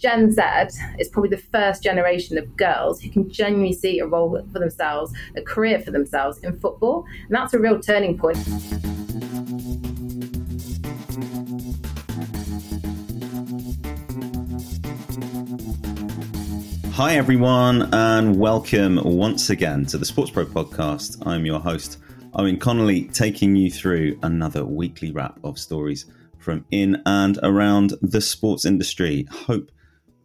Gen Z is probably the first generation of girls who can genuinely see a role for themselves, a career for themselves in football. And that's a real turning point. Hi, everyone, and welcome once again to the SportsPro podcast. I'm your host, Eoin Connolly, taking you through another weekly wrap of stories from in and around the sports industry. Hope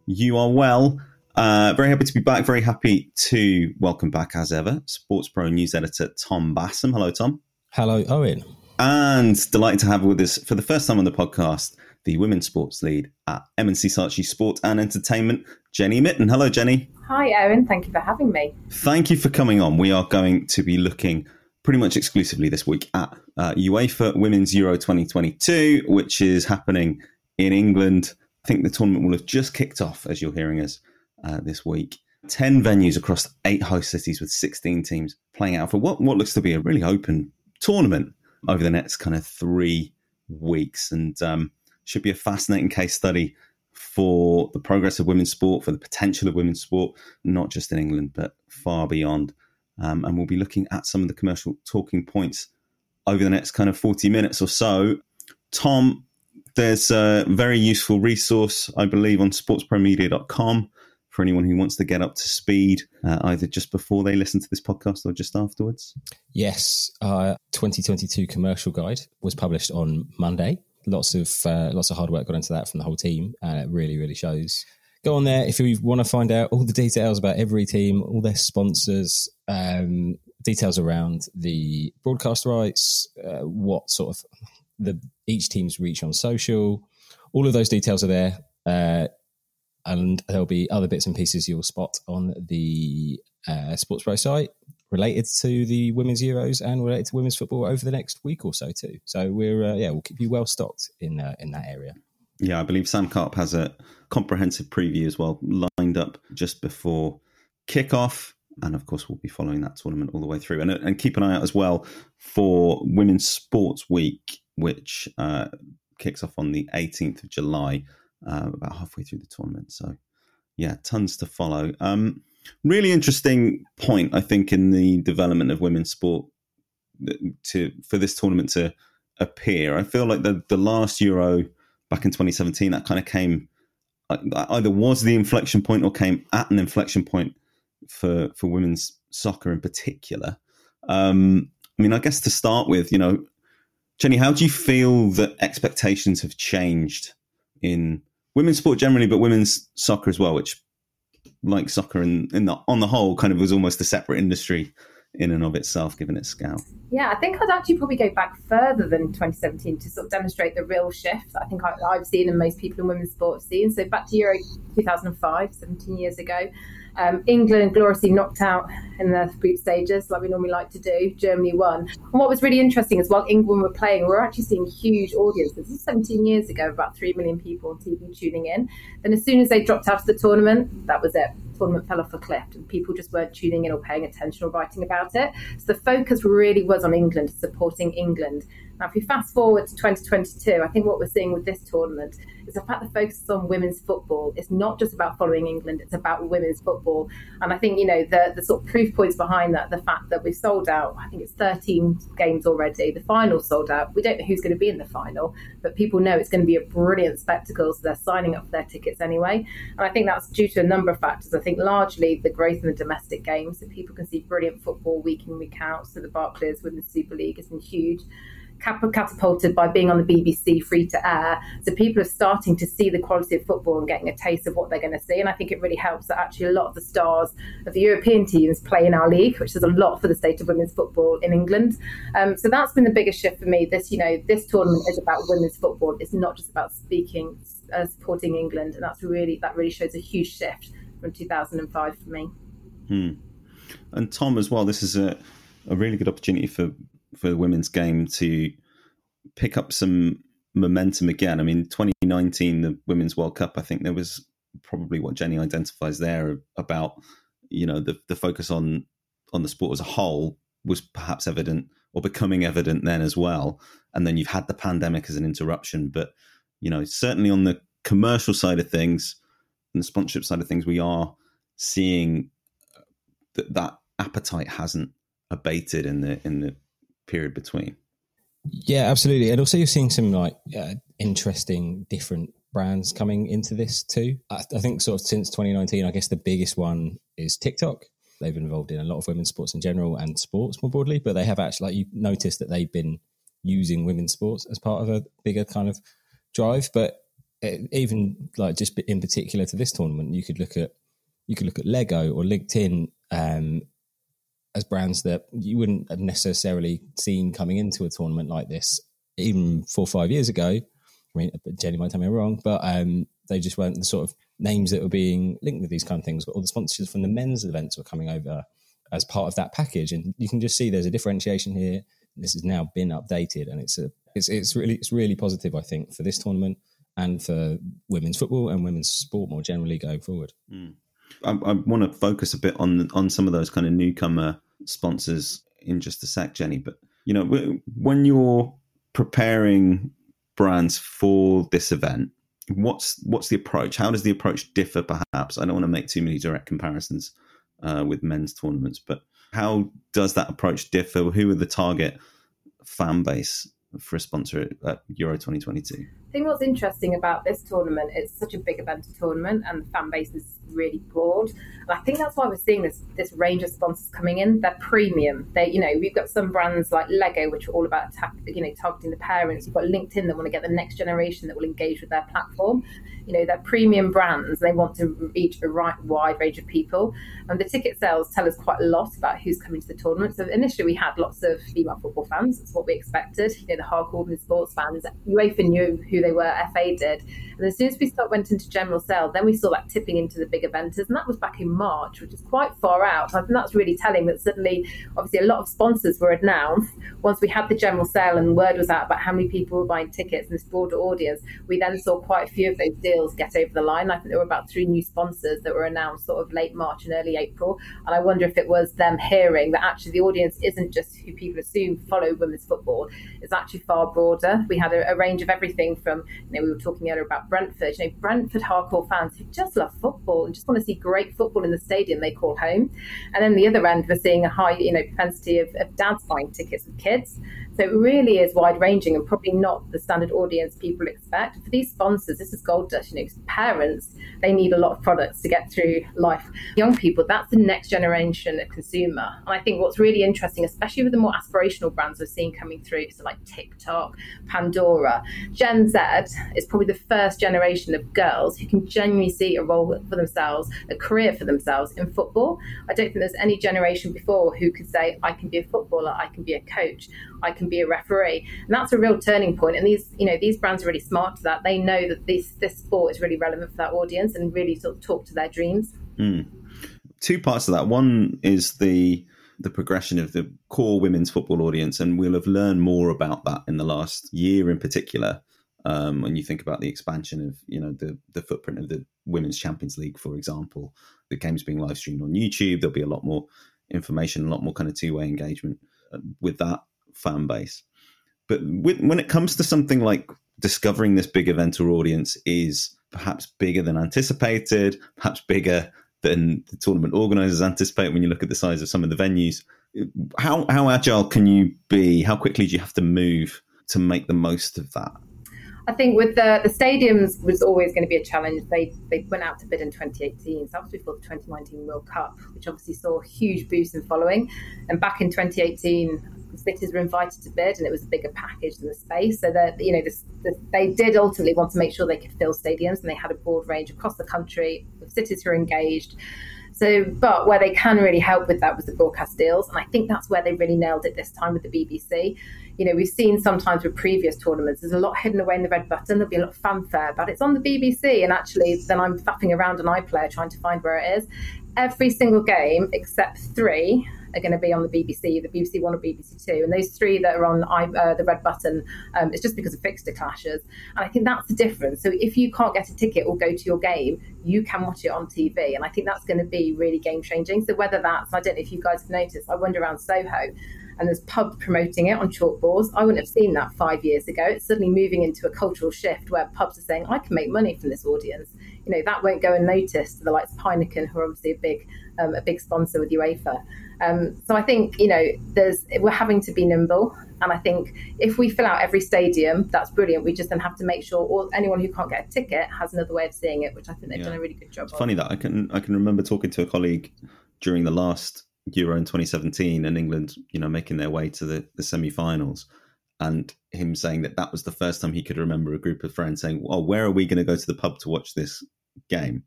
you are well. Uh, very happy to be back. Very happy to welcome back, as ever, SportsPro news editor Tom Bassam. Hello, Tom. Hello, Eoin. And delighted to have with us for the first time on the podcast the women's sports lead at M&C Saatchi Sport and Entertainment, Jenny Mitton. Hello, Jenny. Hi, Eoin. Thank you for having me. Thank you for coming on. We are going to be looking pretty much exclusively this week at uh, UEFA Women's Euro 2022, which is happening in England. I think the tournament will have just kicked off as you're hearing us uh, this week. 10 venues across eight host cities with 16 teams playing out for what, what looks to be a really open tournament over the next kind of three weeks. And um, should be a fascinating case study for the progress of women's sport, for the potential of women's sport, not just in England, but far beyond. Um, and we'll be looking at some of the commercial talking points over the next kind of 40 minutes or so. Tom, there's a very useful resource, I believe, on sportspromedia.com for anyone who wants to get up to speed, uh, either just before they listen to this podcast or just afterwards. Yes, our 2022 commercial guide was published on Monday lots of uh, lots of hard work got into that from the whole team, and it really really shows. Go on there if you want to find out all the details about every team, all their sponsors, um, details around the broadcast rights, uh, what sort of the each team's reach on social. All of those details are there, uh, and there'll be other bits and pieces you'll spot on the uh, SportsPro site related to the women's Euros and related to women's football over the next week or so too. So we're uh, yeah we'll keep you well stocked in uh, in that area. Yeah, I believe Sam Carp has a comprehensive preview as well lined up just before kickoff. And of course, we'll be following that tournament all the way through. And, and keep an eye out as well for Women's Sports Week, which uh, kicks off on the 18th of July, uh, about halfway through the tournament. So, yeah, tons to follow. Um, really interesting point, I think, in the development of women's sport to for this tournament to appear. I feel like the the last Euro back in 2017 that kind of came either was the inflection point or came at an inflection point for for women's soccer in particular. Um, I mean, I guess to start with, you know, Jenny, how do you feel that expectations have changed in women's sport generally, but women's soccer as well, which like soccer in, in the on the whole kind of was almost a separate industry in and of itself, given its scale. Yeah, I think I'd actually probably go back further than 2017 to sort of demonstrate the real shift I think I, have seen and most people in women's sport have seen. So back to Euro 2005, 17 years ago, um, England gloriously knocked out in the group stages, like we normally like to do. Germany won. And what was really interesting is while England were playing, we were actually seeing huge audiences. This is 17 years ago, about 3 million people on TV tuning in. Then as soon as they dropped out of the tournament, that was it tournament fell off a cliff and people just weren't tuning in or paying attention or writing about it. So the focus really was on England, supporting England. Now, if we fast forward to 2022, I think what we're seeing with this tournament is the fact the focus is on women's football. It's not just about following England, it's about women's football. And I think, you know, the, the sort of proof points behind that, the fact that we've sold out, I think it's 13 games already. The final sold out. We don't know who's going to be in the final, but people know it's going to be a brilliant spectacle, so they're signing up for their tickets anyway. And I think that's due to a number of factors. I think largely the growth in the domestic games, so people can see brilliant football week in, week out. So the Barclays Women's Super League has been huge catapulted by being on the BBC free to air. So people are starting to see the quality of football and getting a taste of what they're going to see. And I think it really helps that actually a lot of the stars of the European teams play in our league, which is a lot for the state of women's football in England. Um, so that's been the biggest shift for me. This, you know, this tournament is about women's football. It's not just about speaking, uh, supporting England, and that's really that really shows a huge shift from 2005 for me. Hmm. And Tom, as well, this is a, a really good opportunity for for the women's game to pick up some momentum again. I mean, 2019, the Women's World Cup, I think there was probably what Jenny identifies there about, you know, the, the focus on on the sport as a whole was perhaps evident or becoming evident then as well. And then you've had the pandemic as an interruption. But, you know, certainly on the commercial side of things, and the sponsorship side of things, we are seeing that that appetite hasn't abated in the in the period between. Yeah, absolutely. And also, you're seeing some like uh, interesting, different brands coming into this too. I, I, think sort of since 2019, I guess the biggest one is TikTok. They've been involved in a lot of women's sports in general and sports more broadly, but they have actually, like you noticed that they've been using women's sports as part of a bigger kind of drive. But uh, even like just in particular to this tournament, you could look at you could look at Lego or LinkedIn um, as brands that you wouldn't have necessarily seen coming into a tournament like this even four or five years ago. I mean, Jenny might tell me I'm wrong, but um, they just weren't the sort of names that were being linked with these kind of things. But all the sponsors from the men's events were coming over as part of that package, and you can just see there's a differentiation here. This has now been updated, and it's a it's it's really it's really positive, I think, for this tournament and for women's football and women's sport more generally going forward. Mm. I, I want to focus a bit on on some of those kind of newcomer sponsors in just a sec, Jenny. But you know, when you're preparing brands for this event, what's what's the approach? How does the approach differ? Perhaps I don't want to make too many direct comparisons uh, with men's tournaments, but how does that approach differ? Who are the target fan base for a sponsor at Euro 2022? I think what's interesting about this tournament, it's such a big event tournament and the fan base is really broad. And I think that's why we're seeing this this range of sponsors coming in. They're premium. They, you know, we've got some brands like Lego, which are all about you know, targeting the parents. You've got LinkedIn that want to get the next generation that will engage with their platform. You know, they're premium brands. They want to reach a right, wide range of people. And the ticket sales tell us quite a lot about who's coming to the tournament. So initially we had lots of female football fans. That's what we expected. You know, the hardcore sports fans. UEFA knew who they were. FA did. And as soon as we start went into general sale, then we saw that tipping into the big eventers, and that was back in March, which is quite far out. I think that's really telling that suddenly, obviously, a lot of sponsors were announced. Once we had the general sale and word was out about how many people were buying tickets and this broader audience, we then saw quite a few of those deals get over the line. I think there were about three new sponsors that were announced sort of late March and early April. And I wonder if it was them hearing that actually the audience isn't just who people assume follow women's football, it's actually far broader. We had a, a range of everything from, you know, we were talking earlier about Brentford, you know, Brentford hardcore fans who just love football and just want to see great football in the stadium they call home. And then the other end, we're seeing a high, you know, propensity of, of dads buying tickets with kids. So it really is wide ranging and probably not the standard audience people expect. For these sponsors, this is gold dust. You know, parents, they need a lot of products to get through life. Young people, that's the next generation of consumer. And I think what's really interesting, especially with the more aspirational brands we're seeing coming through, so like TikTok, Pandora, Gen Z is probably the first generation of girls who can genuinely see a role for themselves, a career for themselves in football. I don't think there's any generation before who could say, I can be a footballer, I can be a coach, I can be a referee. And that's a real turning point. And these, you know, these brands are really smart to that. They know that this this sport is really relevant for that audience and really sort of talk to their dreams. Mm. Two parts of that. One is the the progression of the core women's football audience, and we'll have learned more about that in the last year, in particular. Um, when you think about the expansion of you know the the footprint of the women's Champions League, for example, the games being live streamed on YouTube, there'll be a lot more information, a lot more kind of two way engagement uh, with that fan base. But when it comes to something like discovering this big event or audience is perhaps bigger than anticipated, perhaps bigger than the tournament organizers anticipate when you look at the size of some of the venues. How how agile can you be? How quickly do you have to move to make the most of that? I think with the the stadiums was always going to be a challenge. They they went out to bid in 2018, so that was before the 2019 World Cup, which obviously saw a huge boost in following. And back in 2018, cities were invited to bid, and it was a bigger package than the space. So that you know, the, the, they did ultimately want to make sure they could fill stadiums, and they had a broad range across the country of cities who are engaged. So, but where they can really help with that was the broadcast deals, and I think that's where they really nailed it this time with the BBC. You know, we've seen sometimes with previous tournaments, there's a lot hidden away in the red button. There'll be a lot of fanfare, but it's on the BBC, and actually, then I'm faffing around an iPlayer trying to find where it is. Every single game except three are going to be on the BBC, the BBC One or BBC Two, and those three that are on uh, the red button, um, it's just because of fixture clashes, and I think that's the difference. So if you can't get a ticket or go to your game, you can watch it on TV, and I think that's going to be really game changing. So whether that's, I don't know if you guys have noticed, I wander around Soho and there's pubs promoting it on chalkboards. I wouldn't have seen that five years ago. It's suddenly moving into a cultural shift where pubs are saying, I can make money from this audience. You know, that won't go unnoticed to the likes of Heineken, who are obviously a big um, a big sponsor with UEFA. Um, so I think you know there's we're having to be nimble, and I think if we fill out every stadium, that's brilliant. We just then have to make sure all, anyone who can't get a ticket has another way of seeing it, which I think they've yeah. done a really good job. It's of. funny that I can I can remember talking to a colleague during the last Euro in 2017 and England, you know, making their way to the, the semi-finals and him saying that that was the first time he could remember a group of friends saying, "Well, where are we going to go to the pub to watch this game?"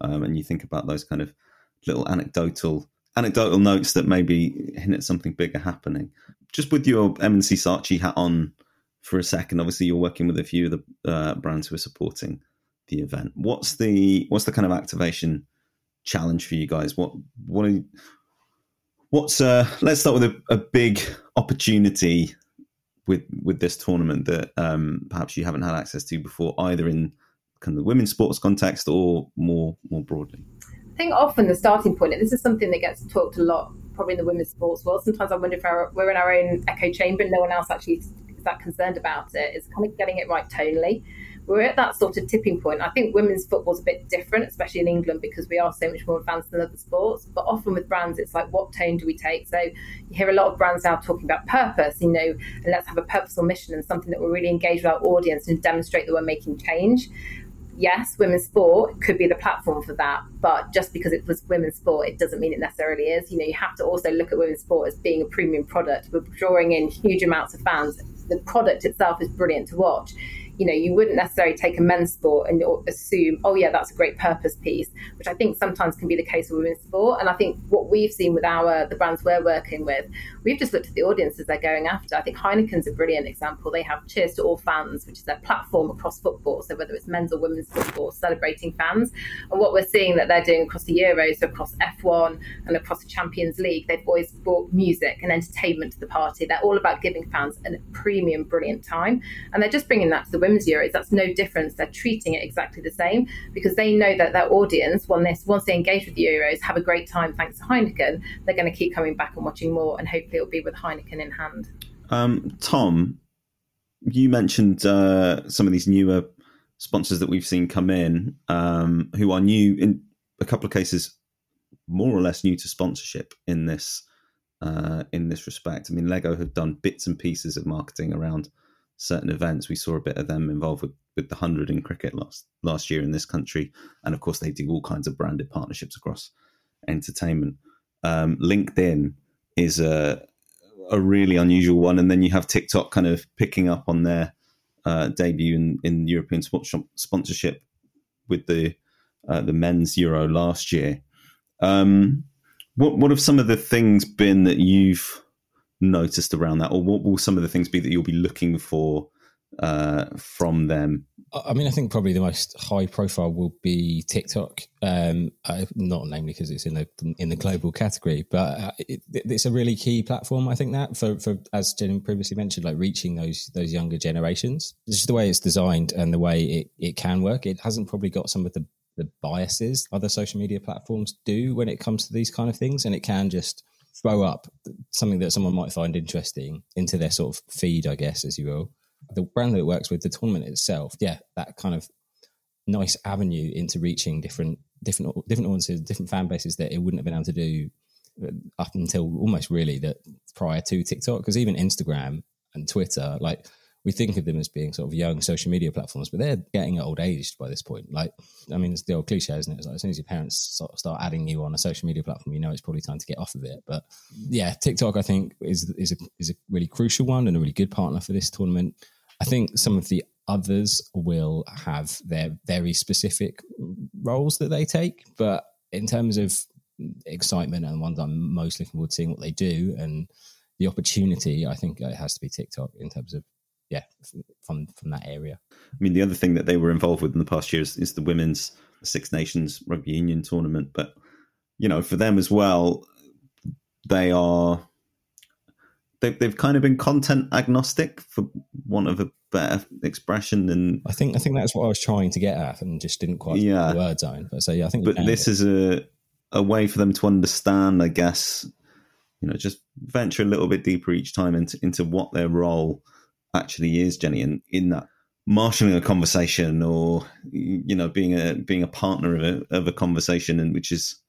Um, and you think about those kind of little anecdotal anecdotal notes that maybe hint at something bigger happening. Just with your M&C Saatchi hat on for a second, obviously you're working with a few of the uh, brands who are supporting the event. What's the what's the kind of activation challenge for you guys? What what are, what's uh let's start with a, a big opportunity with with this tournament that um, perhaps you haven't had access to before, either in kind of the women's sports context or more more broadly. I think often the starting point, and this is something that gets talked a lot, probably in the women's sports world. Sometimes I wonder if our, we're in our own echo chamber and no one else actually is that concerned about it. Is kind of getting it right tonally we're at that sort of tipping point. I think women's football is a bit different, especially in England, because we are so much more advanced than other sports. But often with brands, it's like, what tone do we take? So you hear a lot of brands now talking about purpose, you know, and let's have a purposeful mission and something that will really engage with our audience and demonstrate that we're making change. Yes, women's sport could be the platform for that, but just because it was women's sport, it doesn't mean it necessarily is. You know, you have to also look at women's sport as being a premium product. We're drawing in huge amounts of fans. The product itself is brilliant to watch you know, you wouldn't necessarily take a men's sport and assume, oh yeah, that's a great purpose piece, which I think sometimes can be the case with women's sport. And I think what we've seen with our the brands we're working with, we've just looked at the audiences they're going after. I think Heineken's a brilliant example. They have Cheers to All Fans, which is their platform across football. So whether it's men's or women's football, celebrating fans. And what we're seeing that they're doing across the Euros, across F1 and across the Champions League, they've always brought music and entertainment to the party. They're all about giving fans a premium, brilliant time. And they're just bringing that to the Euros, that's no difference. They're treating it exactly the same because they know that their audience, once, once they engage with the Euros, have a great time thanks to Heineken, they're going to keep coming back and watching more, and hopefully it'll be with Heineken in hand. Um, Tom, you mentioned uh, some of these newer sponsors that we've seen come in um, who are new in a couple of cases more or less new to sponsorship in this uh, in this respect. I mean, Lego have done bits and pieces of marketing around certain events. We saw a bit of them involved with, with the hundred in cricket last last year in this country, and of course they do all kinds of branded partnerships across entertainment. Um, LinkedIn is a a really unusual one, and then you have TikTok kind of picking up on their uh, debut in, in European sports sponsorship with the uh, the men's Euro last year. Um, what what have some of the things been that you've noticed around that, or what will some of the things be that you'll be looking for uh, from them? I mean, I think probably the most high profile will be TikTok. Um, not namely because it's in the in the global category, but uh, it, it's a really key platform. I think that for, for as Jen previously mentioned, like reaching those those younger generations. Just the way it's designed and the way it, it can work. It hasn't probably got some of the the biases other social media platforms do when it comes to these kind of things, and it can just throw up something that someone might find interesting into their sort of feed, I guess, as you will. The brand that it works with, the tournament itself, yeah, that kind of nice avenue into reaching different different different audiences, different fan bases that it wouldn't have been able to do uh, up until almost really that prior to TikTok, because even Instagram and Twitter, like we think of them as being sort of young social media platforms, but they're getting old aged by this point. Like, I mean, it's the old cliche, isn't it? It's like as soon as your parents start adding you on a social media platform, you know it's probably time to get off of it. But yeah, TikTok, I think, is is a, is a really crucial one and a really good partner for this tournament. I think some of the others will have their very specific roles that they take, but in terms of excitement and the ones I'm most looking forward to seeing what they do and the opportunity, I think it has to be TikTok in terms of yeah, from from that area. I mean, the other thing that they were involved with in the past years is the women's Six Nations rugby union tournament. But you know, for them as well, they are they've they've kind of been content agnostic, for want of a better expression. And I think I think that's what I was trying to get at, and just didn't quite yeah the word zone. But so yeah, I think. But this is a a way for them to understand, I guess, you know, just venture a little bit deeper each time into into what their role actually is, Jenny, and in that marshalling a conversation or you know being a being a partner of a of a conversation and which is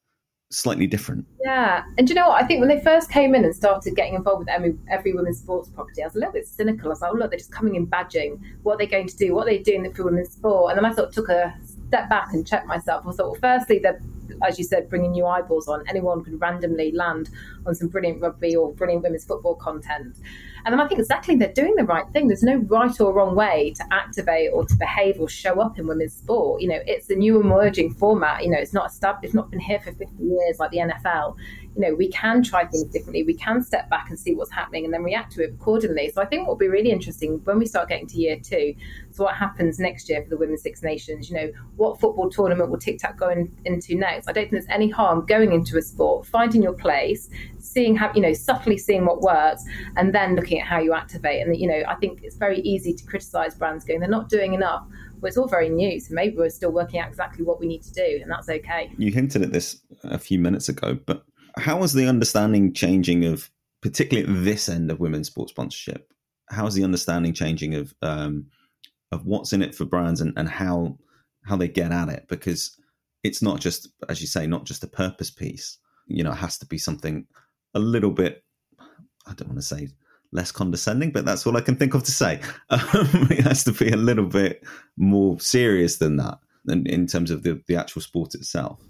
slightly different. Yeah, and you know what? I think when they first came in and started getting involved with every, every women's sports property, I was a little bit cynical. I was like, oh, look, they're just coming in badging. What are they going to do? What are they doing for women's sport? And then I sort of took a step back and checked myself. I thought, well, firstly, they're as you said, bringing new eyeballs on. Anyone could randomly land on some brilliant rugby or brilliant women's football content. And then I think exactly they're doing the right thing. There's no right or wrong way to activate or to behave or show up in women's sport. You know, it's a new emerging format. You know, it's not established, it's not been here for 50 years like the NFL. You know, we can try things differently. We can step back and see what's happening and then react to it accordingly. So I think what will be really interesting when we start getting to year two, so what happens next year for the Women's Six Nations, you know, what football tournament will TikTok go in, into next? I don't think there's any harm going into a sport, finding your place, seeing how you know subtly seeing what works and then looking at how you activate and you know i think it's very easy to criticize brands going they're not doing enough well it's all very new so maybe we're still working out exactly what we need to do and that's okay you hinted at this a few minutes ago but how is the understanding changing of particularly at this end of women's sports sponsorship how is the understanding changing of um, of what's in it for brands and, and how how they get at it because it's not just as you say not just a purpose piece you know it has to be something a little bit, I don't want to say less condescending, but that's all I can think of to say. Um, it has to be a little bit more serious than that in, in terms of the, the actual sport itself.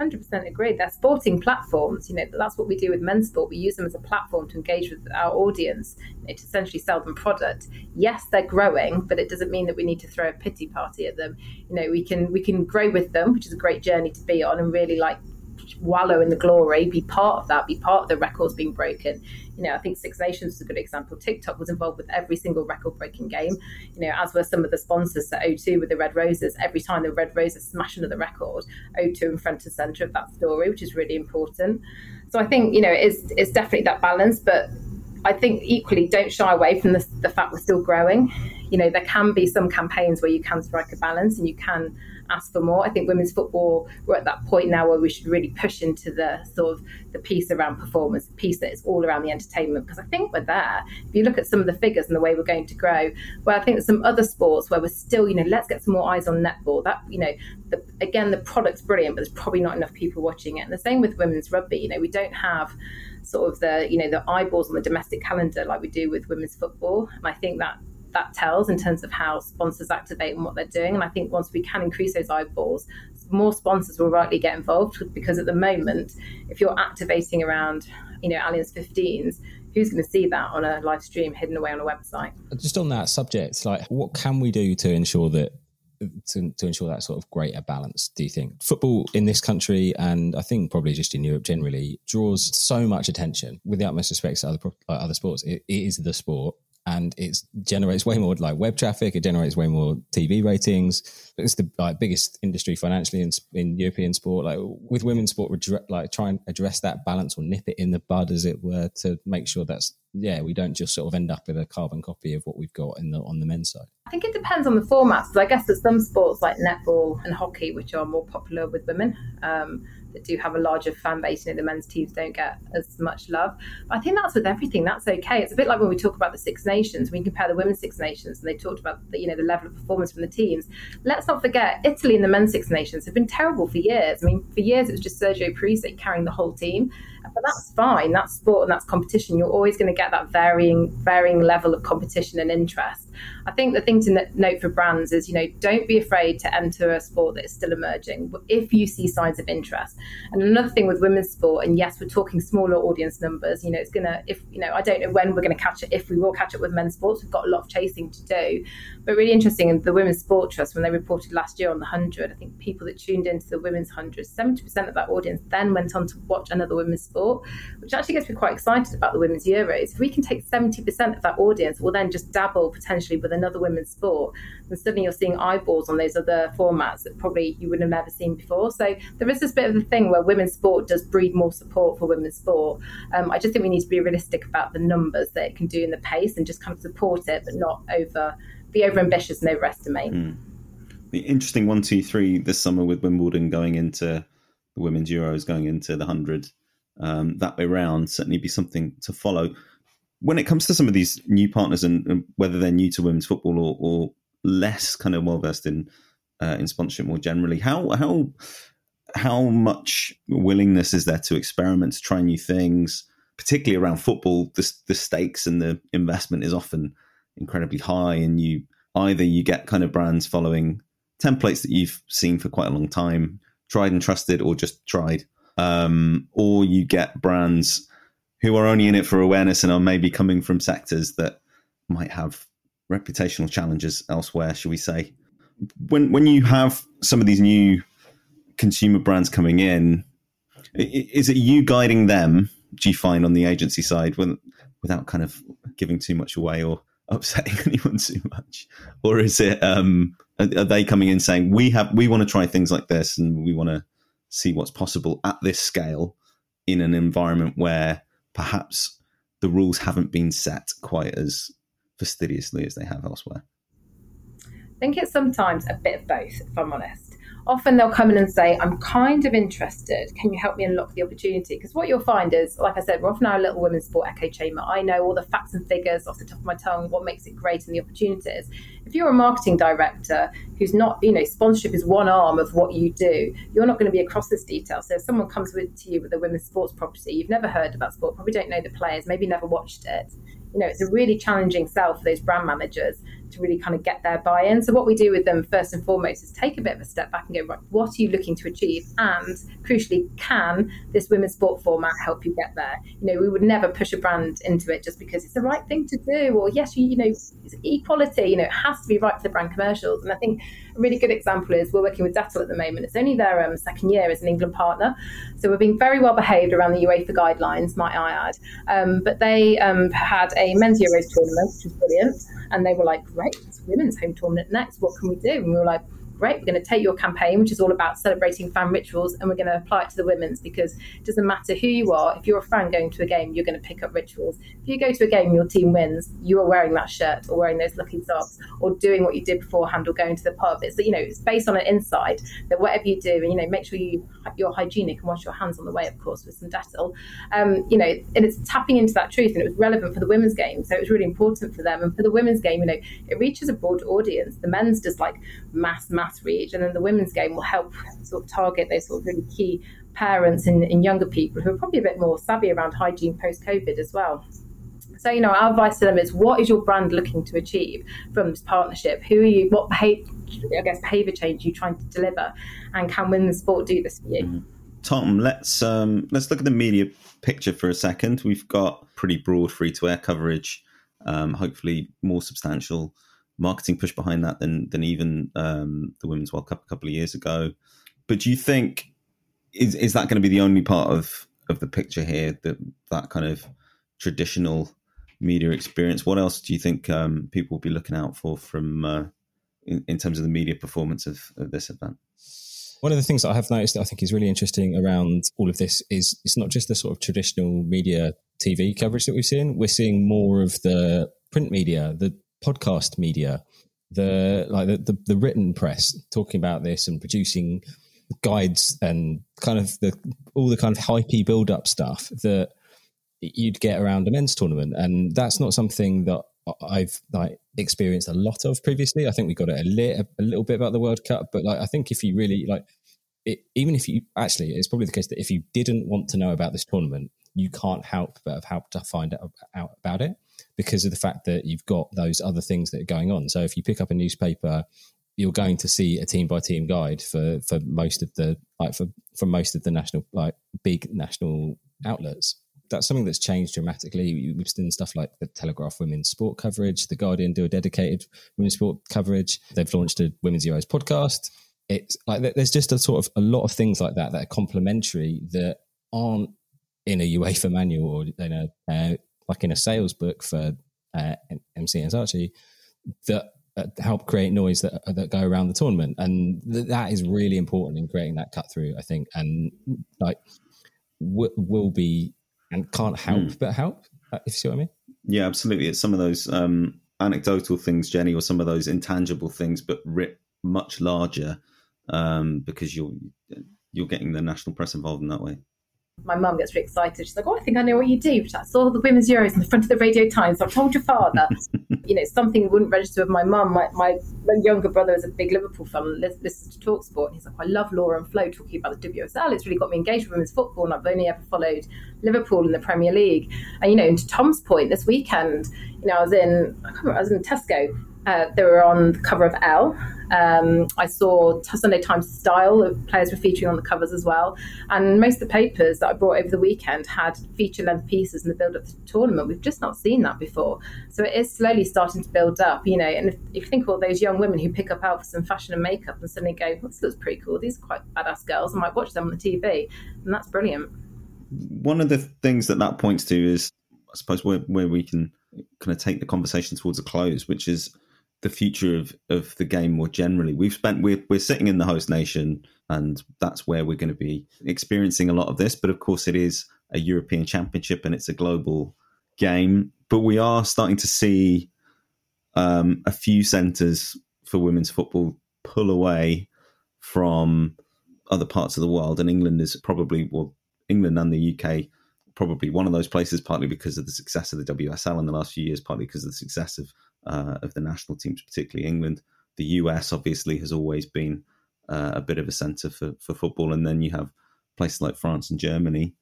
100% agree. They're sporting platforms. You know, that's what we do with men's sport. We use them as a platform to engage with our audience, you to essentially sell them product. Yes, they're growing, but it doesn't mean that we need to throw a pity party at them. You know, we can we can grow with them, which is a great journey to be on, and really like wallow in the glory, be part of that, be part of the records being broken. You know, I think Six Nations is a good example. TikTok was involved with every single record breaking game, you know, as were some of the sponsors. So O2 with the Red Roses, every time the Red Roses smash another record, O2 in front and centre of that story, which is really important. So I think, you know, it's, it's definitely that balance, but I think equally don't shy away from the, the fact we're still growing. You know, there can be some campaigns where you can strike a balance and you can ask for more. I think women's football we're at that point now where we should really push into the sort of the piece around performance, the piece that is all around the entertainment. Because I think we're there. If you look at some of the figures and the way we're going to grow, where I think there's some other sports where we're still, you know, let's get some more eyes on netball. That you know, the, again, the product's brilliant, but there's probably not enough people watching it. And the same with women's rugby. You know, we don't have sort of the you know the eyeballs on the domestic calendar like we do with women's football and i think that that tells in terms of how sponsors activate and what they're doing. And I think once we can increase those eyeballs, more sponsors will rightly get involved because at the moment, if you're activating around, you know, Allianz 15s, who's going to see that on a live stream hidden away on a website? Just on that subject, like what can we do to ensure that to, to ensure that sort of greater balance, do you think? Football in this country, and I think probably just in Europe generally, draws so much attention. With the utmost respect to other, other sports, it, it is the sport and it generates way more like web traffic. It generates way more TV ratings. It's the like biggest industry financially in, in European sport. Like with women's sport, like try and address that balance or nip it in the bud, as it were, to make sure that's yeah, we don't just sort of end up with a carbon copy of what we've got in the on the men's side. I think it depends on the formats. I guess there's some sports like netball and hockey which are more popular with women. Um, that do have a larger fan base. You know, the men's teams don't get as much love. But I think that's with everything. That's okay. It's a bit like when we talk about the Six Nations. We compare the women's Six Nations, and they talked about the, you know the level of performance from the teams. Let's not forget Italy and the men's Six Nations have been terrible for years. I mean, for years it was just Sergio Parisse carrying the whole team. But that's fine. That's sport and that's competition. You're always going to get that varying varying level of competition and interest. I think the thing to note for brands is, you know, don't be afraid to enter a sport that is still emerging if you see signs of interest. And another thing with women's sport, and yes, we're talking smaller audience numbers. You know, it's gonna if you know, I don't know when we're going to catch it. If we will catch it with men's sports, we've got a lot of chasing to do. But really interesting, in the Women's Sport Trust, when they reported last year on the hundred, I think people that tuned into the women's hundred, seventy percent of that audience then went on to watch another women's sport, which actually gets me quite excited about the women's Euros. If we can take seventy percent of that audience, we'll then just dabble potentially with another women's sport. And suddenly you're seeing eyeballs on those other formats that probably you would have never seen before. So there is this bit of a thing where women's sport does breed more support for women's sport. Um, I just think we need to be realistic about the numbers that it can do in the pace and just kind of support it, but not over be over ambitious and overestimate. Mm. The interesting one, two, three this summer with Wimbledon going into the women's Euros, going into the hundred um, that way round certainly be something to follow. When it comes to some of these new partners and, and whether they're new to women's football or, or less kind of well versed in uh, in sponsorship more generally, how how how much willingness is there to experiment, to try new things, particularly around football? The, the stakes and the investment is often incredibly high, and you either you get kind of brands following templates that you've seen for quite a long time, tried and trusted, or just tried, um, or you get brands who are only in it for awareness and are maybe coming from sectors that might have reputational challenges elsewhere, shall we say? When when you have some of these new consumer brands coming in, is it you guiding them? Do you find on the agency side, when, without kind of giving too much away or upsetting anyone too much, or is it um, are, are they coming in saying we have we want to try things like this and we want to see what's possible at this scale in an environment where perhaps the rules haven't been set quite as fastidiously as they have elsewhere? I think it's sometimes a bit of both, if I'm honest often they'll come in and say, I'm kind of interested. Can you help me unlock the opportunity? Because what you'll find is, like I said, we're often our little women's sport echo chamber. I know all the facts and figures off the top of my tongue, what makes it great and the opportunities. If you're a marketing director who's not, you know, sponsorship is one arm of what you do, you're not going to be across this detail. So if someone comes with, to you with a women's sports property, you've never heard about sport, probably don't know the players, maybe never watched it. You know, it's a really challenging sell for those brand managers to really kind of get their buy-in. So what we do with them first and foremost is take a bit of a step back and go, right, what are you looking to achieve? And crucially, can this women's sport format help you get there? You know, we would never push a brand into it just because it's the right thing to do, or yes, you, you know, equality, you know, it has to be right for the brand commercials. And I think a really good example is we're working with Dettol at the moment. It's only their um, second year as an England partner. So we're being very well behaved around the UEFA guidelines, might I add. Um, but they um, had a men's Euros tournament, which was brilliant. And they were like, great, it's women's home tournament next. What can we do? And we were like, great, we're going to take your campaign, which is all about celebrating fan rituals, and we're going to apply it to the women's because it doesn't matter who you are. If you're a fan going to a game, you're going to pick up rituals. If you go to a game your team wins, you are wearing that shirt or wearing those lucky socks or doing what you did beforehand or going to the pub. It's you know it's based on an insight that whatever you do, and you know make sure you you're hygienic and wash your hands on the way, of course, with some Dettol. Um, you know, and it's tapping into that truth, and it was relevant for the women's game, so it was really important for them. And for the women's game, you know, it reaches a broad audience. The men's just like mass mass reach, and then the women's game will help sort of target those sort of really key parents and, and younger people who are probably a bit more savvy around hygiene post COVID as well. So, you know, our advice to them is what is your brand looking to achieve from this partnership? Who are you, what behavior, I guess, behavior change are you trying to deliver? And can women's sport do this for you? Mm-hmm. Tom, let's um, let's look at the media picture for a second. We've got pretty broad free to air coverage, um, hopefully more substantial marketing push behind that than than even um, the Women's World Cup a couple of years ago. But do you think is is that going to be the only part of of the picture here that that kind of traditional media experience? What else do you think um, people will be looking out for from uh, in, in, terms of the media performance of, of this event? One of the things that I have noticed that I think is really interesting around all of this is it's not just the sort of traditional media TV coverage that we've seen. We're seeing more of the print media, the podcast media, the like the, the, the written press talking about this and producing guides and kind of the all the kind of hypey build up stuff that you'd get around a men's tournament, and that's not something that I've like experienced a lot of previously. I think we got it a, little a little bit about the World Cup, but like I think if you really like it, even if you actually, it's probably the case that if you didn't want to know about this tournament, you can't help but have helped to find out, out about it because of the fact that you've got those other things that are going on. So if you pick up a newspaper, you're going to see a team by team guide for for most of the like for for most of the national like big national outlets. That's something that's changed dramatically. We've seen stuff like the Telegraph women's sport coverage, the Guardian do a dedicated women's sport coverage. They've launched a women's Euros podcast. It's like there's just a sort of a lot of things like that that are complementary that aren't in a UEFA manual or in a uh, like in a sales book for uh, MC and Saatchi that uh, help create noise that that go around the tournament, and th- that is really important in creating that cut through. I think, and like w- will be and can't help mm. but help. Uh, if you see what I mean? Yeah, absolutely. It's some of those um, anecdotal things, Jenny, or some of those intangible things, but writ much larger um, because you're you're getting the national press involved in that way. My mum gets really excited. She's like, "Oh, I think I know what you do." But I saw the women's Euros in the front of the Radio Times. I told your father. you know, something wouldn't register with my mum. My, my, younger brother is a big Liverpool fan. Listens to Talksport. And he's like, "I love Laura and Flo talking about the WSL. It's really got me engaged with women's football, and I've only ever followed Liverpool in the Premier League." And you know, and to Tom's point, this weekend, you know, I was in I, remember, I was in Tesco uh, they were on the cover of Elle. Um, I saw Sunday Times Style, players were featuring on the covers as well. And most of the papers that I brought over the weekend had feature length pieces in the build up to the tournament. We've just not seen that before. So it is slowly starting to build up, you know. And if, if you think of all those young women who pick up outfits and fashion and makeup and suddenly go, well, this looks pretty cool, these are quite badass girls, I might watch them on the TV. And that's brilliant. One of the things that that points to is, I suppose, where, where we can kind of take the conversation towards a close, which is the future of, of the game more generally. We've spent we're we're sitting in the host nation, and that's where we're going to be experiencing a lot of this. But of course, it is a European Championship and it's a global game. But we are starting to see um, a few centres for women's football pull away from other parts of the world, and England is probably well, England and the UK probably one of those places, partly because of the success of the WSL in the last few years, partly because of the success of uh, of the national teams, particularly England. The US obviously has always been uh, a bit of a centre for, for football, and then you have places like France and Germany.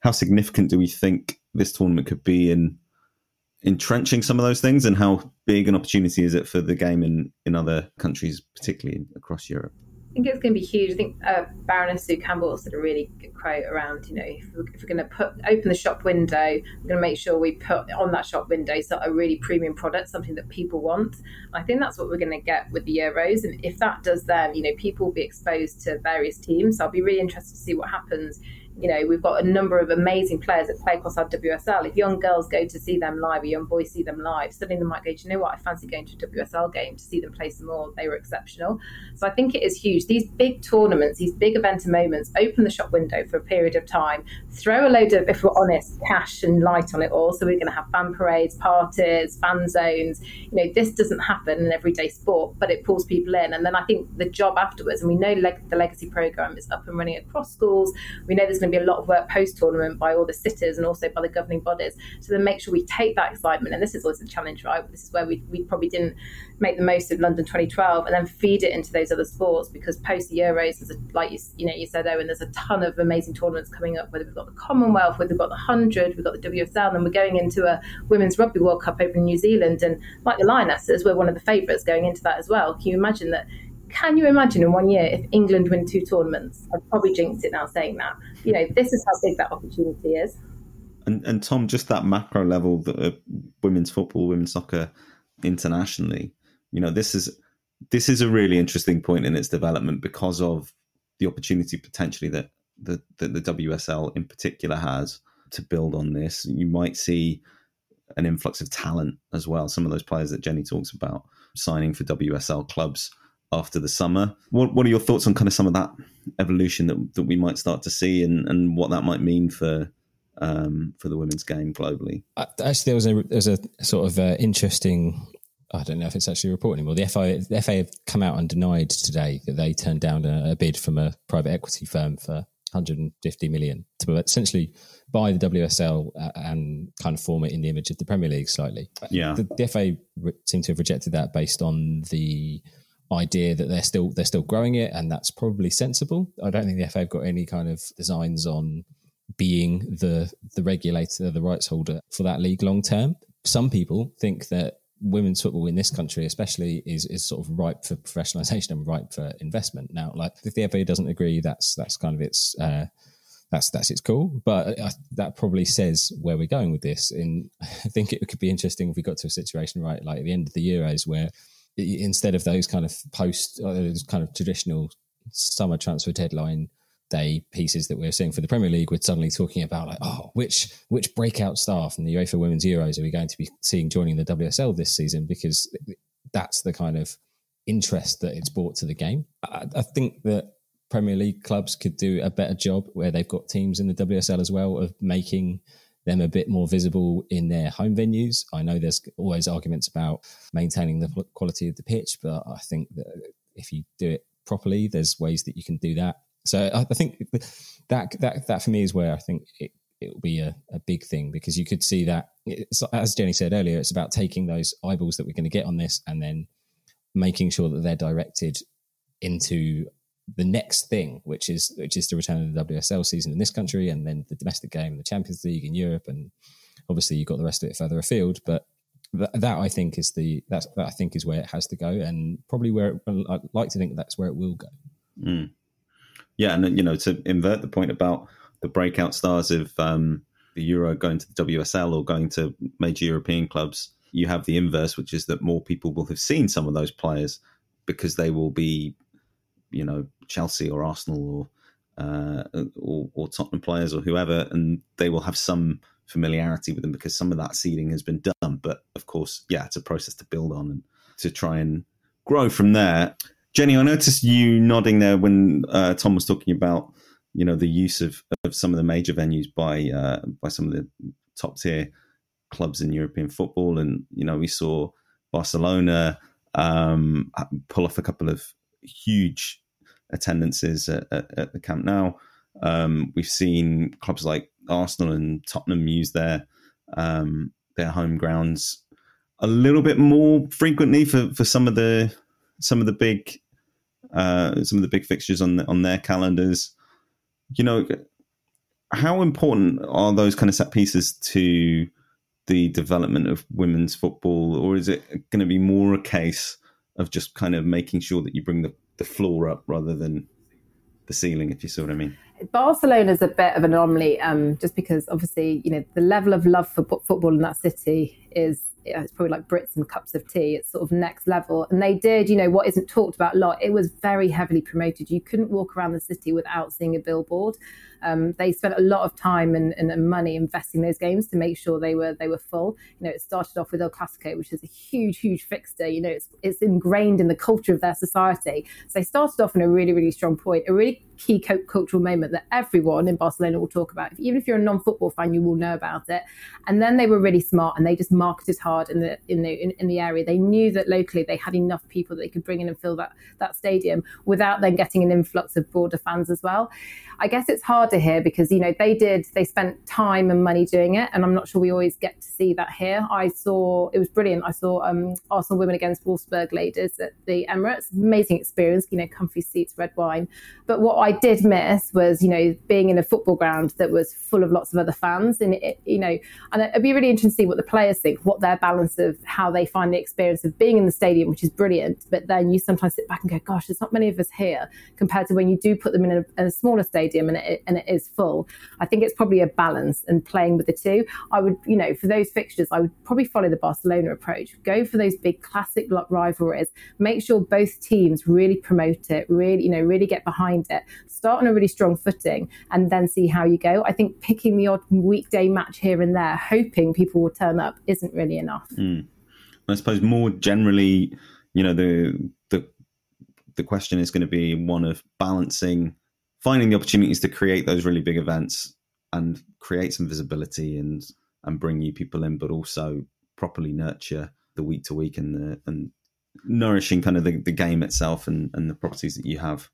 How significant do we think this tournament could be in entrenching some of those things, and how big an opportunity is it for the game in, in other countries, particularly across Europe? Think it's going to be huge. I think uh, Baroness Sue Campbell said a really good quote around, you know, if we're, if we're, going to put open the shop window, we're going to make sure we put on that shop window so a really premium product, something that people want. I think that's what we're going to get with the Euros, and if that does, then you know, people will be exposed to various teams. So I'll be really interested to see what happens you know, we've got a number of amazing players that play across our WSL. If young girls go to see them live, or young boys see them live, suddenly they might go, do you know what? I fancy going to a WSL game to see them play some more. They were exceptional. So I think it is huge. These big tournaments, these big event moments, open the shop window for a period of time, throw a load of, if we're honest, cash and light on it all. So we're going to have fan parades, parties, fan zones. You know, this doesn't happen in everyday sport, but it pulls people in. And then I think the job afterwards, and we know leg- the legacy program is up and running across schools. We know there's going to be a lot of work post tournament by all the sitters and also by the governing bodies. So then make sure we take that excitement, and this is always a challenge, right? This is where we, we probably didn't make the most of London 2012, and then feed it into those other sports because post the Euros, there's a, like you, you know you said, Eoin, there's a ton of amazing tournaments coming up. Whether we've got the Commonwealth, whether we've got the Hundred, we've got the WSL, and we're going into a Women's Rugby World Cup over in New Zealand, and like the Lionesses, we're one of the favourites going into that as well. Can you imagine that? Can you imagine in one year if England win two tournaments? I'd probably jinx it now saying that. You know, this is how big that opportunity is. And, and Tom, just that macro level, the uh, women's football, women's soccer internationally, you know, this is this is a really interesting point in its development because of the opportunity potentially that the, that the WSL in particular has to build on this. You might see an influx of talent as well. Some of those players that Jenny talks about signing for WSL clubs after the summer. What What are your thoughts on kind of some of that evolution that that we might start to see, and and what that might mean for um, for the women's game globally? Actually, there was a there was a sort of uh, interesting. I don't know if it's actually reported anymore. The FA, the FA have come out and denied today that they turned down a, a bid from a private equity firm for 150 million to essentially buy the WSL uh, and kind of form it in the image of the Premier League slightly. Yeah, the, the FA seem to have rejected that based on the idea that they're still they're still growing it, and that's probably sensible. I don't think the FA have got any kind of designs on being the the regulator, the rights holder for that league long term. Some people think that women's football in this country, especially, is is sort of ripe for professionalization and ripe for investment. Now, like if the FA doesn't agree, that's that's kind of its. Uh, that's that's its cool, but uh, that probably says where we're going with this. In I think it could be interesting if we got to a situation right, like at the end of the Euros, where instead of those kind of post, uh, kind of traditional summer transfer deadline day pieces that we're seeing for the Premier League, we're suddenly talking about like, oh, which which breakout star from the UEFA Women's Euros are we going to be seeing joining the WSL this season? Because that's the kind of interest that it's brought to the game. I, I think that Premier League clubs could do a better job where they've got teams in the WSL as well of making them a bit more visible in their home venues. I know there's always arguments about maintaining the quality of the pitch, but I think that if you do it properly, there's ways that you can do that. So I, I think that that that for me is where I think it it will be a, a big thing because you could see that as Jenny said earlier, it's about taking those eyeballs that we're going to get on this and then making sure that they're directed into the next thing, which is which is the return of the WSL season in this country, and then the domestic game, the Champions League in Europe, and obviously you've got the rest of it further afield. But that, that I think is the that's that I think is where it has to go, and probably where it, I'd like to think that's where it will go. Mm. Yeah, and you know to invert the point about the breakout stars of um, the Euro going to the WSL or going to major European clubs, you have the inverse, which is that more people will have seen some of those players because they will be, you know, Chelsea or Arsenal or uh, or, or, Tottenham players or whoever, and they will have some familiarity with them because some of that seeding has been done. But of course, yeah, it's a process to build on and to try and grow from there. Jenny, I noticed you nodding there when uh, Tom was talking about you know the use of, of some of the major venues by uh, by some of the top tier clubs in European football, and you know we saw Barcelona um, pull off a couple of huge attendances at, at, at the Camp Nou. Um, we've seen clubs like Arsenal and Tottenham use their um, their home grounds a little bit more frequently for, for some of the some of the big uh, some of the big fixtures on the, on their calendars. You know, how important are those kind of set pieces to the development of women's football, or is it going to be more a case of just kind of making sure that you bring the, the floor up rather than the ceiling, if you see what I mean? Barcelona is a bit of an anomaly, um, just because obviously you know the level of love for football in that city is it's probably like Brits and cups of tea. It's sort of next level. And they did, you know, what isn't talked about a lot. It was very heavily promoted. You couldn't walk around the city without seeing a billboard. Um, they spent a lot of time and, and, money investing those games to make sure they were they were full. You know, it started off with El Clasico, which is a huge, huge fixture. You know, it's it's ingrained in the culture of their society. So they started off in a really, really strong point, a really key cultural moment that everyone in Barcelona will talk about. Even if you're a non-football fan, you will know about it. And then they were really smart and they just marketed hard in the in the in, in the area. They knew that locally they had enough people that they could bring in and fill that that stadium without then getting an influx of broader fans as well. I guess it's harder here because you know they did they spent time and money doing it, and I'm not sure we always get to see that here. I saw it was brilliant. I saw um, Arsenal women against Wolfsburg ladies at the Emirates, amazing experience. You know, comfy seats, red wine. But what I did miss was you know being in a football ground that was full of lots of other fans, and it, you know, and it'd be really interesting to see what the players think, what their balance of how they find the experience of being in the stadium, which is brilliant. But then you sometimes sit back and go, gosh, there's not many of us here compared to when you do put them in a, a smaller stadium stadium and it, and it is full. I think it's probably a balance and playing with the two. I would, you know, for those fixtures, I would probably follow the Barcelona approach. Go for those big classic rivalries. Make sure both teams really promote it, really, you know, really get behind it. Start on a really strong footing and then see how you go. I think picking the odd weekday match here and there, hoping people will turn up, isn't really enough. Mm. I suppose more generally, you know, the the the question is going to be one of balancing finding the opportunities to create those really big events and create some visibility and and bring new people in, but also properly nurture the week to week and the and nourishing kind of the, the game itself and, and the properties that you have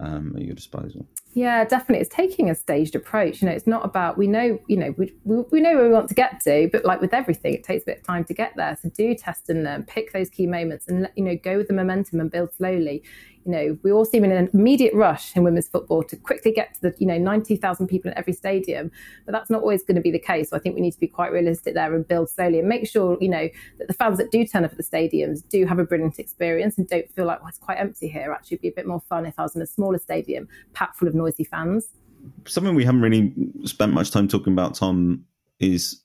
um, at your disposal. Yeah, definitely. It's taking a staged approach. You know, it's not about we know you know we, we know where we want to get to, but like with everything, it takes a bit of time to get there. So do test and learn, pick those key moments, and you know go with the momentum and build slowly you know, we all seem in an immediate rush in women's football to quickly get to the, you know, 90,000 people in every stadium. But that's not always going to be the case. So I think we need to be quite realistic there and build slowly and make sure, you know, that the fans that do turn up at the stadiums do have a brilliant experience and don't feel like, well, it's quite empty here. Actually, it'd be a bit more fun if I was in a smaller stadium, packed full of noisy fans. Something we haven't really spent much time talking about, Tom, is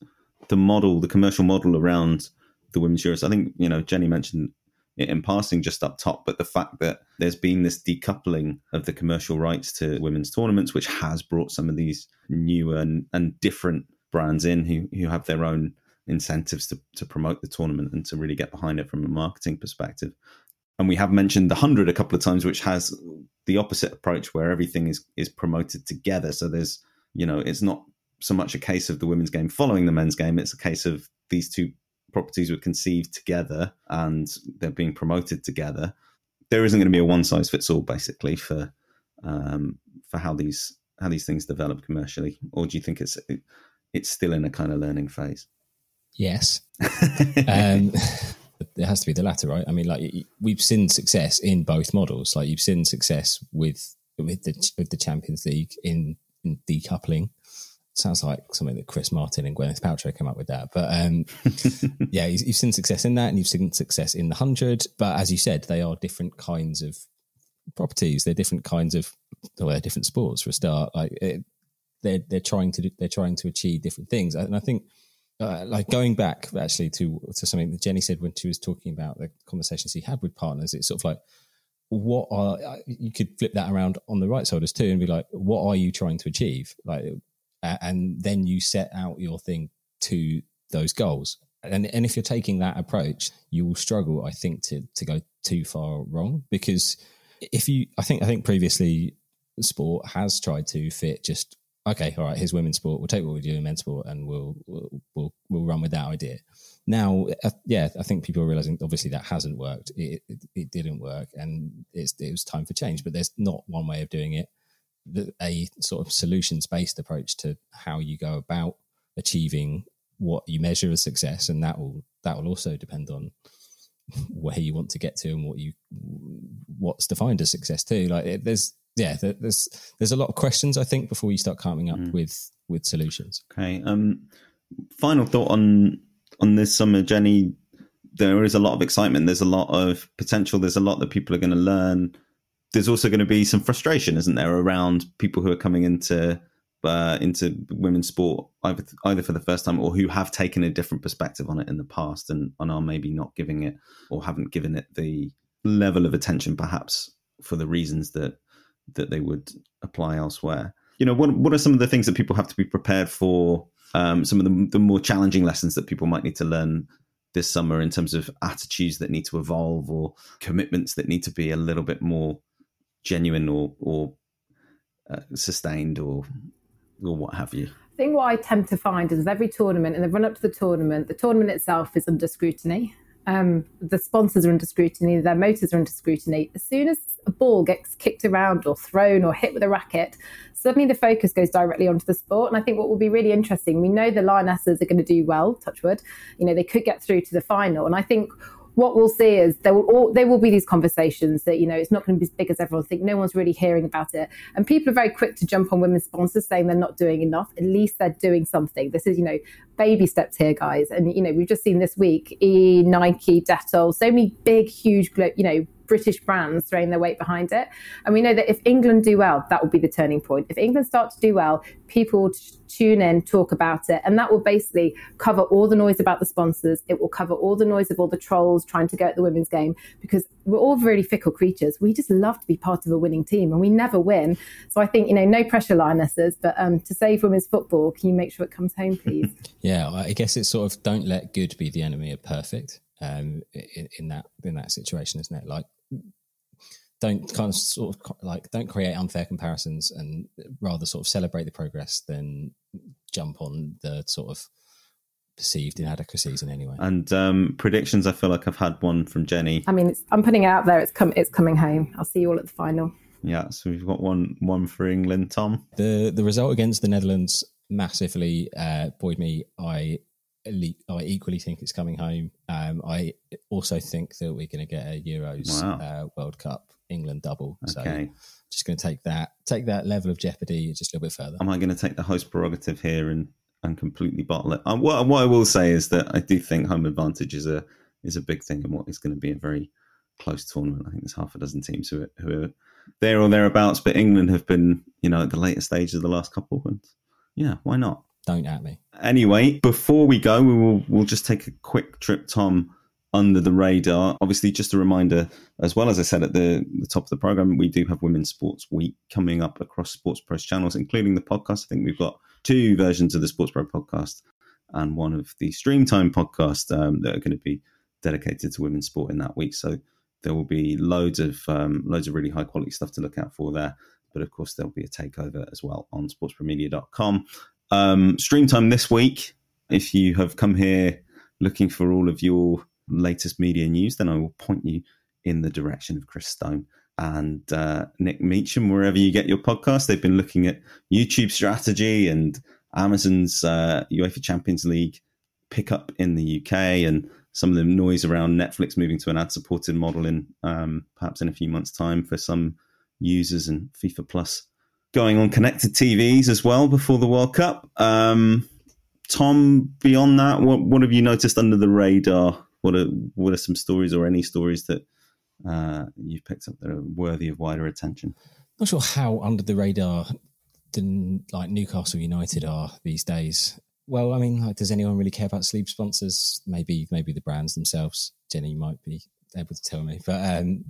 the model, the commercial model around the women's Euros. I think, you know, Jenny mentioned in passing just up top, but the fact that there's been this decoupling of the commercial rights to women's tournaments, which has brought some of these new and, and different brands in who, who have their own incentives to, to promote the tournament and to really get behind it from a marketing perspective. And we have mentioned the hundred a couple of times, which has the opposite approach where everything is is promoted together. So there's you know it's not so much a case of the women's game following the men's game; it's a case of these two properties were conceived together and they're being promoted together, there isn't going to be a one size fits all basically for um, for how these how these things develop commercially, or do you think it's it's still in a kind of learning phase? Yes, um, it has to be the latter, right? I mean, like we've seen success in both models. Like you've seen success with with the with the Champions League in, in decoupling. Sounds like something that Chris Martin and Gwyneth Paltrow came up with that, but um, yeah, you've seen success in that, and you've seen success in the hundred. But as you said, they are different kinds of properties. They're different kinds of well, they're different sports for a start. Like it, they're they're trying to they're trying to achieve different things, and I think uh, like going back actually to to something that Jenny said when she was talking about the conversations he had with partners, it's sort of like what are you could flip that around on the right side as too and be like, what are you trying to achieve? Like, and then you set out your thing to those goals. And and if you're taking that approach, you will struggle, I think, to to go too far wrong because if you, I think, I think previously sport has tried to fit just okay, all right, here's women's sport. We'll take what we do in men's sport and we'll we'll we'll, we'll run with that idea. Now, uh, yeah, I think people are realizing obviously that hasn't worked. It, it, it didn't work, and it's it was time for change. But there's not one way of doing it. A sort of solutions based approach to how you go about achieving what you measure as success, and that will that will also depend on where you want to get to and what you what's defined as success too. Like it, there's yeah, there's there's a lot of questions I think before you start coming up mm. with with solutions. Okay. Um, final thought on on this summer, Jenny. There is a lot of excitement. There's a lot of potential. There's a lot that people are going to learn. There's also going to be some frustration, isn't there, around people who are coming into uh, into women's sport either either for the first time or who have taken a different perspective on it in the past and, and are maybe not giving it or haven't given it the level of attention perhaps for the reasons that that they would apply elsewhere. You know, what what are some of the things that people have to be prepared for? Um, some of the, the more challenging lessons that people might need to learn this summer in terms of attitudes that need to evolve or commitments that need to be a little bit more genuine or or uh, sustained or or what have you. I think what I tend to find is with every tournament and the run up to the tournament, the tournament itself is under scrutiny. Um, the sponsors are under scrutiny, their motors are under scrutiny. As soon as a ball gets kicked around or thrown or hit with a racket, suddenly the focus goes directly onto the sport. And I think what will be really interesting, we know the Lionesses are going to do well, touchwood. You know, they could get through to the final. And I think what we'll see is there will all, there will be these conversations that you know it's not going to be as big as everyone thinks. No one's really hearing about it, and people are very quick to jump on women's sponsors saying they're not doing enough. At least they're doing something. This is you know baby steps here, guys. And you know we've just seen this week E, Nike, Dettol, so many big, huge, you know British brands throwing their weight behind it. And we know that if England do well, that will be the turning point. If England start to do well, people will tune in, talk about it, and that will basically cover all the noise about the sponsors. It will cover all the noise of all the trolls trying to go at the women's game because we're all really fickle creatures. We just love to be part of a winning team, and we never win. So I think you know, no pressure, lionesses, but um, to save women's football, can you make sure it comes home, please? yeah, I guess it's sort of don't let good be the enemy of perfect. Um, in, in that in that situation, isn't it? Like don't kind of sort of like don't create unfair comparisons and rather sort of celebrate the progress than jump on the sort of perceived inadequacies in any way. And um, predictions, I feel like I've had one from Jenny. I mean, I'm putting it out there. It's come. It's coming home. I'll see you all at the final. Yeah, so we've got one one for England. Tom, the the result against the Netherlands massively uh, buoyed me. I I equally think it's coming home. Um, I also think that we're going to get a Euros wow. uh, World Cup England double. Okay. So just going to take that take that level of jeopardy just a little bit further. Am I going to take the host prerogative here and and completely bottle it? Um, what, what I will say is that I do think home advantage is a is a big thing and what is going to be a very close tournament. I think there's half a dozen teams who are, who are there or thereabouts, but England have been you know at the later stage of the last couple, and yeah, why not? Don't at me. Anyway, before we go, we will we'll just take a quick trip, Tom, under the radar. Obviously, just a reminder, as well as I said at the, the top of the program, we do have Women's Sports Week coming up across SportsPro's channels, including the podcast. I think we've got two versions of the SportsPro podcast and one of the Streamtime podcast um, that are going to be dedicated to women's sport in that week. So there will be loads of um, loads of really high quality stuff to look out for there. But of course, there'll be a takeover as well on sportspromedia.com. Um, stream time this week. If you have come here looking for all of your latest media news, then I will point you in the direction of Chris Stone and uh, Nick Meacham, wherever you get your podcast. They've been looking at YouTube strategy and Amazon's uh, UEFA Champions League pickup in the UK and some of the noise around Netflix moving to an ad supported model in um, perhaps in a few months' time for some users and FIFA Plus going on connected TVs as well before the World Cup. Um, Tom, beyond that, what what have you noticed under the radar? What are what are some stories or any stories that uh, you've picked up that are worthy of wider attention? Not sure how under the radar the like Newcastle United are these days. Well, I mean, like, does anyone really care about sleeve sponsors? Maybe, maybe the brands themselves. Jenny might be able to tell me, but um,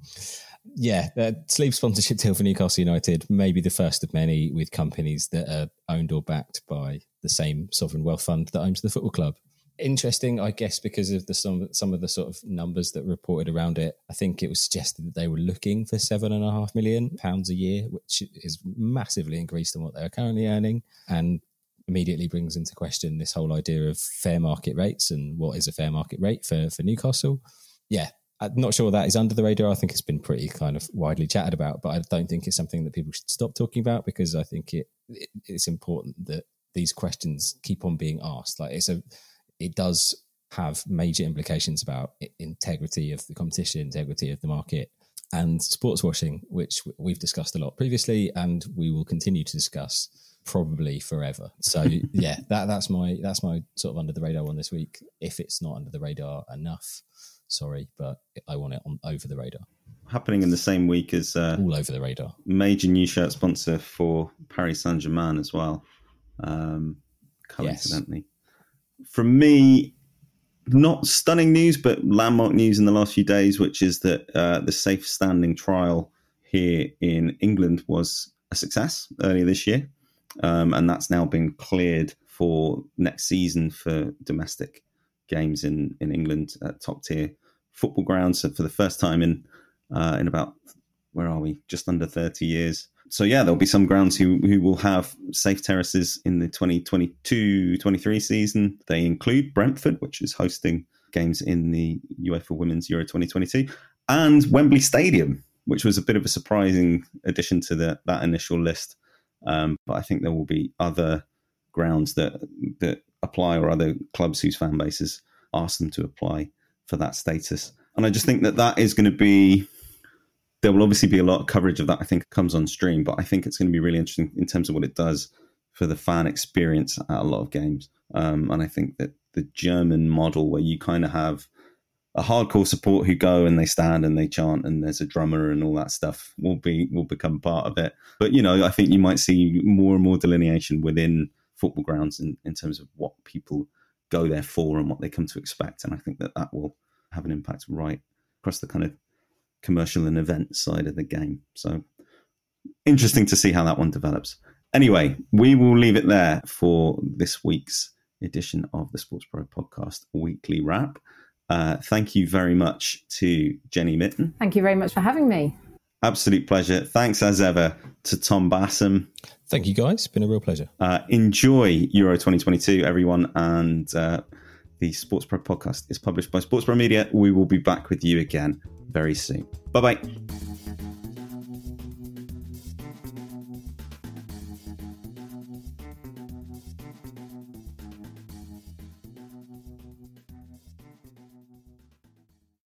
yeah, the sleeve sponsorship deal for Newcastle United, maybe the first of many with companies that are owned or backed by the same sovereign wealth fund that owns the football club interesting, I guess, because of the some some of the sort of numbers that reported around it. I think it was suggested that they were looking for seven and a half million pounds a year, which is massively increased on what they are currently earning, and immediately brings into question this whole idea of fair market rates and what is a fair market rate for for Newcastle. Yeah. I'm not sure that is under the radar. I think it's been pretty kind of widely chatted about, but I don't think it's something that people should stop talking about because I think it, it it's important that these questions keep on being asked. Like it's a it does have major implications about integrity of the competition, integrity of the market, and sports washing, which we've discussed a lot previously, and we will continue to discuss probably forever. So yeah, that that's my that's my sort of under the radar one this week. If it's not under the radar enough, sorry, but I want it on over the radar. Happening in the same week as uh, all over the radar. Major new shirt sponsor for Paris Saint Germain as well. Um, coincidentally. Yes from me, not stunning news, but landmark news in the last few days, which is that uh, the safe standing trial here in England was a success earlier this year. Um, and that's now been cleared for next season for domestic games in, in England at top tier football grounds. For the first time in uh, in about where are we? Just under thirty years so yeah, there'll be some grounds who who will have safe terraces in the 2022-23 season. They include Brentford, which is hosting games in the UEFA Women's Euro 2022, and Wembley Stadium, which was a bit of a surprising addition to the, that initial list. Um, but I think there will be other grounds that that apply, or other clubs whose fan bases ask them to apply for that status. And I just think that that is going to be there will obviously be a lot of coverage of that. I think comes on stream, but I think it's going to be really interesting in terms of what it does for the fan experience at a lot of games. Um, and I think that the German model, where you kind of have a hardcore support who go and they stand and they chant and there's a drummer and all that stuff, will be will become part of it. But you know, I think you might see more and more delineation within football grounds in, in terms of what people go there for and what they come to expect. And I think that that will have an impact right across the kind of commercial and event side of the game. So interesting to see how that one develops. Anyway, we will leave it there for this week's edition of the SportsPro Podcast Weekly Wrap. Uh, thank you very much to Jenny Mitton. Thank you very much for having me. Absolute pleasure. Thanks as ever to Tom Bassam. Thank you, guys. It's been a real pleasure. Uh, enjoy Euro 2022, everyone. And uh, the SportsPro podcast is published by SportsPro Media. We will be back with you again very soon. Bye bye.